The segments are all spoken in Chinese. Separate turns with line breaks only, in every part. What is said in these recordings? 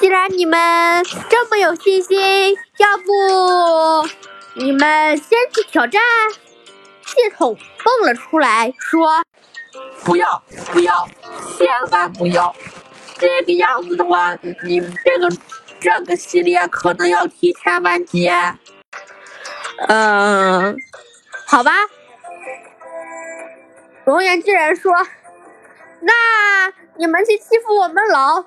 既然你们这么有信心，要不你们先去挑战？系统蹦了出来，说：“
不要，不要，千万不要！这个样子的话，你们这个这个系列可能要提前完结。”
嗯，好吧。熔岩巨人说：“那你们去欺负我们老。”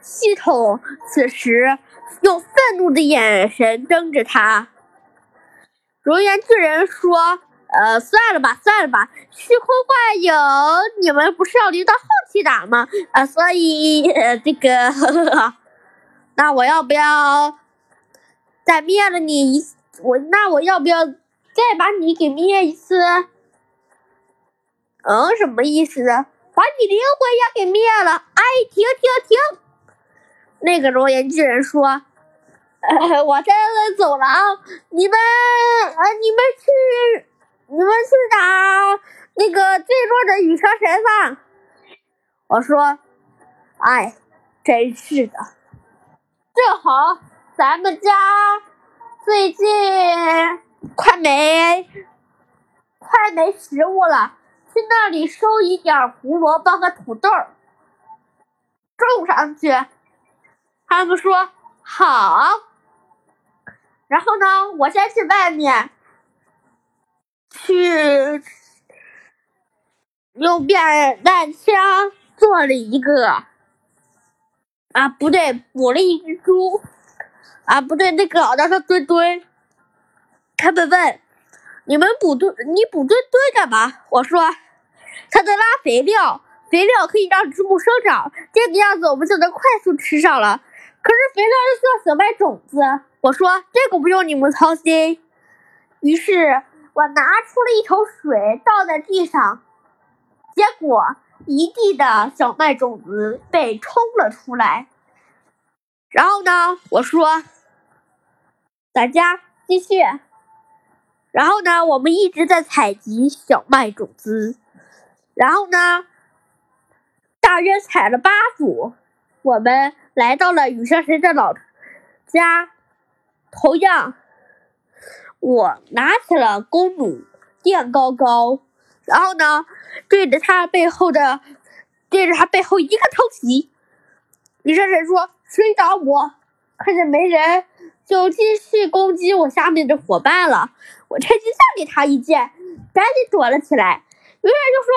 系统此时用愤怒的眼神瞪着他。熔岩巨人说。呃，算了吧，算了吧。虚空幻影，你们不是要留到后期打吗？啊，所以呃这个，那我要不要再灭了你一？我那我要不要再把你给灭一次？嗯，什么意思？把你灵魂也给灭了？哎，停停停！那个熔岩巨人说：“呃，我先走了啊，你们啊，你们去。”你们去打那个最弱的羽蛇神吧。我说，哎，真是的，正好咱们家最近快没快没食物了，去那里收一点胡萝卜和土豆，种上去。他们说好，然后呢，我先去外面。去用变弹枪做了一个啊，不对，捕了一只猪啊，不对，那个好像是墩墩。他们问你们捕墩，你捕墩墩干嘛？我说他在拉肥料，肥料可以让植物生长，这个样子我们就能快速吃上了。可是肥料又需要小麦种子，我说这个不用你们操心。于是。我拿出了一桶水，倒在地上，结果一地的小麦种子被冲了出来。然后呢，我说：“大家继续。”然后呢，我们一直在采集小麦种子。然后呢，大约采了八组，我们来到了羽蛇神的老家。同样。我拿起了弓弩，垫高高，然后呢，对着他背后的，对着他背后一个偷袭。雨山神说：“谁打我？”看见没人，就继续攻击我下面的伙伴了。我趁机再给他一剑，赶紧躲了起来。有人就说：“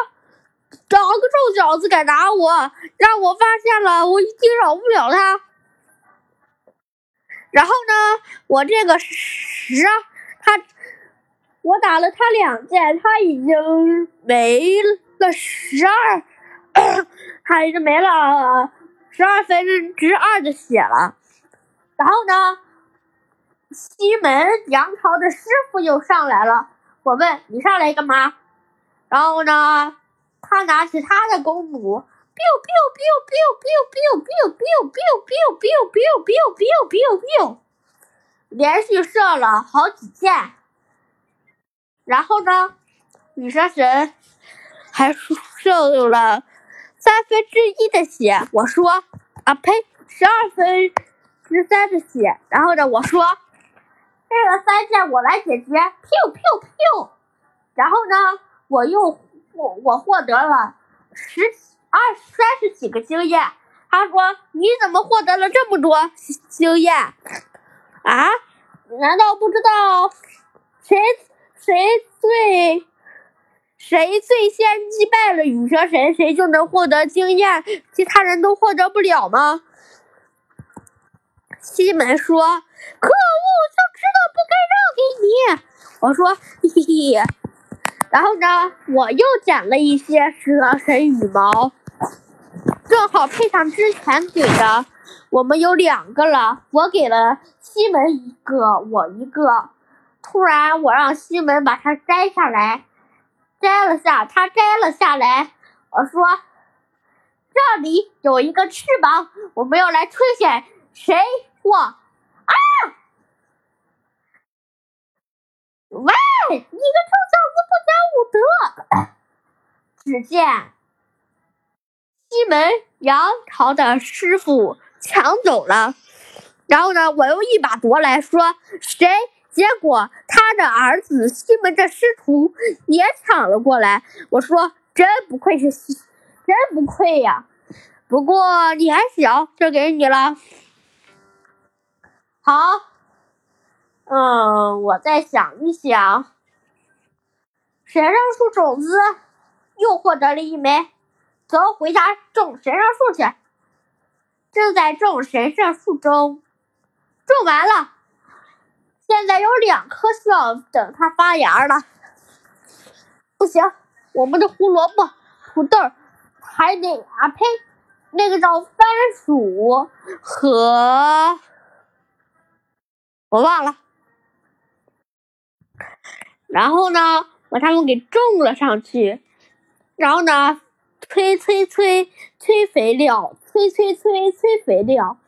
找个臭小子敢打我，让我发现了，我一定饶不了他。”然后呢，我这个十。他，我打了他两剑，他已经没了十二，他已经没了十二分之二的血了。然后呢，西门杨朝的师傅又上来了。我问你上来干嘛？然后呢，他拿起他的弓弩，biu biu biu biu biu biu biu biu biu biu biu biu biu biu biu。连续射了好几箭，然后呢，羽蛇神还剩了三分之一的血。我说啊呸，十二分之三的血。然后呢，我说这个三箭我来解决，pew pew pew。然后呢，我又我我获得了十二三十几个经验。他说你怎么获得了这么多经验？啊？难道不知道谁谁最谁最先击败了羽蛇神，谁就能获得经验，其他人都获得不了吗？西门说：“可恶，就知道不该让给你。”我说：“嘿嘿嘿。”然后呢，我又捡了一些蛇神羽毛，正好配上之前给的。我们有两个了，我给了西门一个，我一个。突然，我让西门把它摘下来，摘了下，他摘了下来。我说：“这里有一个翅膀，我们要来推选谁获。”啊！喂，你个，不讲武德！只见西门杨朝的师傅。抢走了。然后呢，我又一把夺来说谁？结果他的儿子西门的师徒也抢了过来。我说真不愧是西，真不愧呀。不过你还小，这给你了。好，嗯，我再想一想。神圣树种子又获得了一枚，走，回家种神圣树去。正在种神圣树中，种完了。现在有两棵需要等它发芽了。不行，我们的胡萝卜、土豆还得啊呸，那个叫番薯和我忘了。然后呢，把它们给种了上去。然后呢，催催催催肥料，催催催催肥料。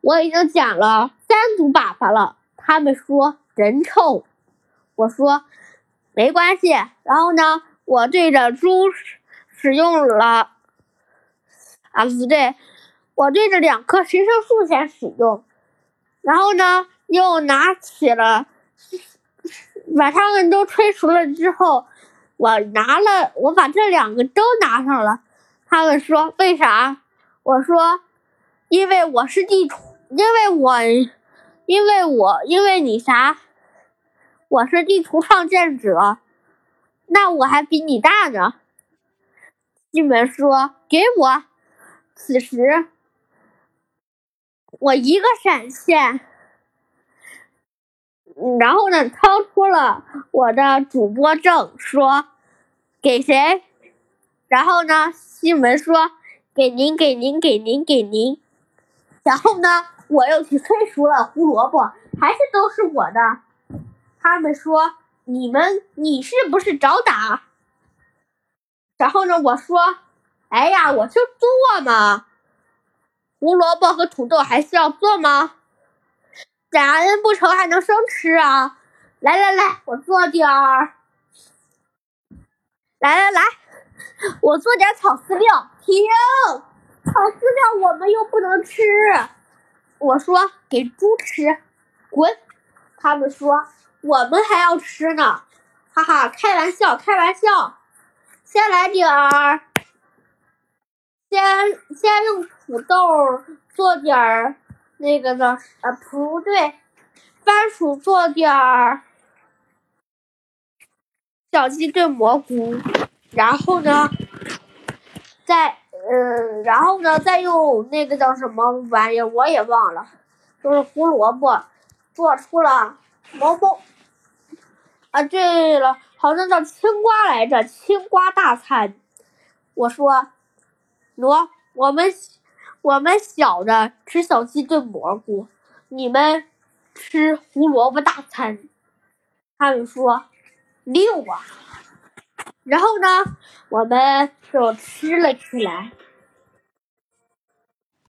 我已经讲了三组粑粑了。他们说人臭，我说没关系。然后呢，我对着猪使用了啊不对，我对着两棵神圣树先使用。然后呢，又拿起了，把他们都吹熟了之后，我拿了，我把这两个都拿上了。他们说为啥？我说因为我是地图，因为我。因为我因为你啥？我是地图创建者，那我还比你大呢。西门说：“给我。”此时，我一个闪现，然后呢，掏出了我的主播证，说：“给谁？”然后呢，西门说：“给您，给您，给您，给您。”然后呢？我又去催熟了胡萝卜，还是都是我的。他们说：“你们，你是不是找打？”然后呢，我说：“哎呀，我就做嘛，胡萝卜和土豆还需要做吗？感恩不成还能生吃啊！来来来，我做点儿。来来来，我做点草饲料。停，草饲料我们又不能吃。”我说给猪吃，滚！他们说我们还要吃呢，哈哈，开玩笑，开玩笑。先来点儿，先先用土豆做点儿那个的，呃，不对，番薯做点儿小鸡炖蘑菇，然后呢，再。嗯，然后呢，再用那个叫什么玩意儿，我也忘了，就是胡萝卜做出了毛毛。啊，对了，好像叫青瓜来着，青瓜大餐。我说，喏，我们我们小的吃小鸡炖蘑菇，你们吃胡萝卜大餐。他们说六啊，然后呢，我们就吃了起来。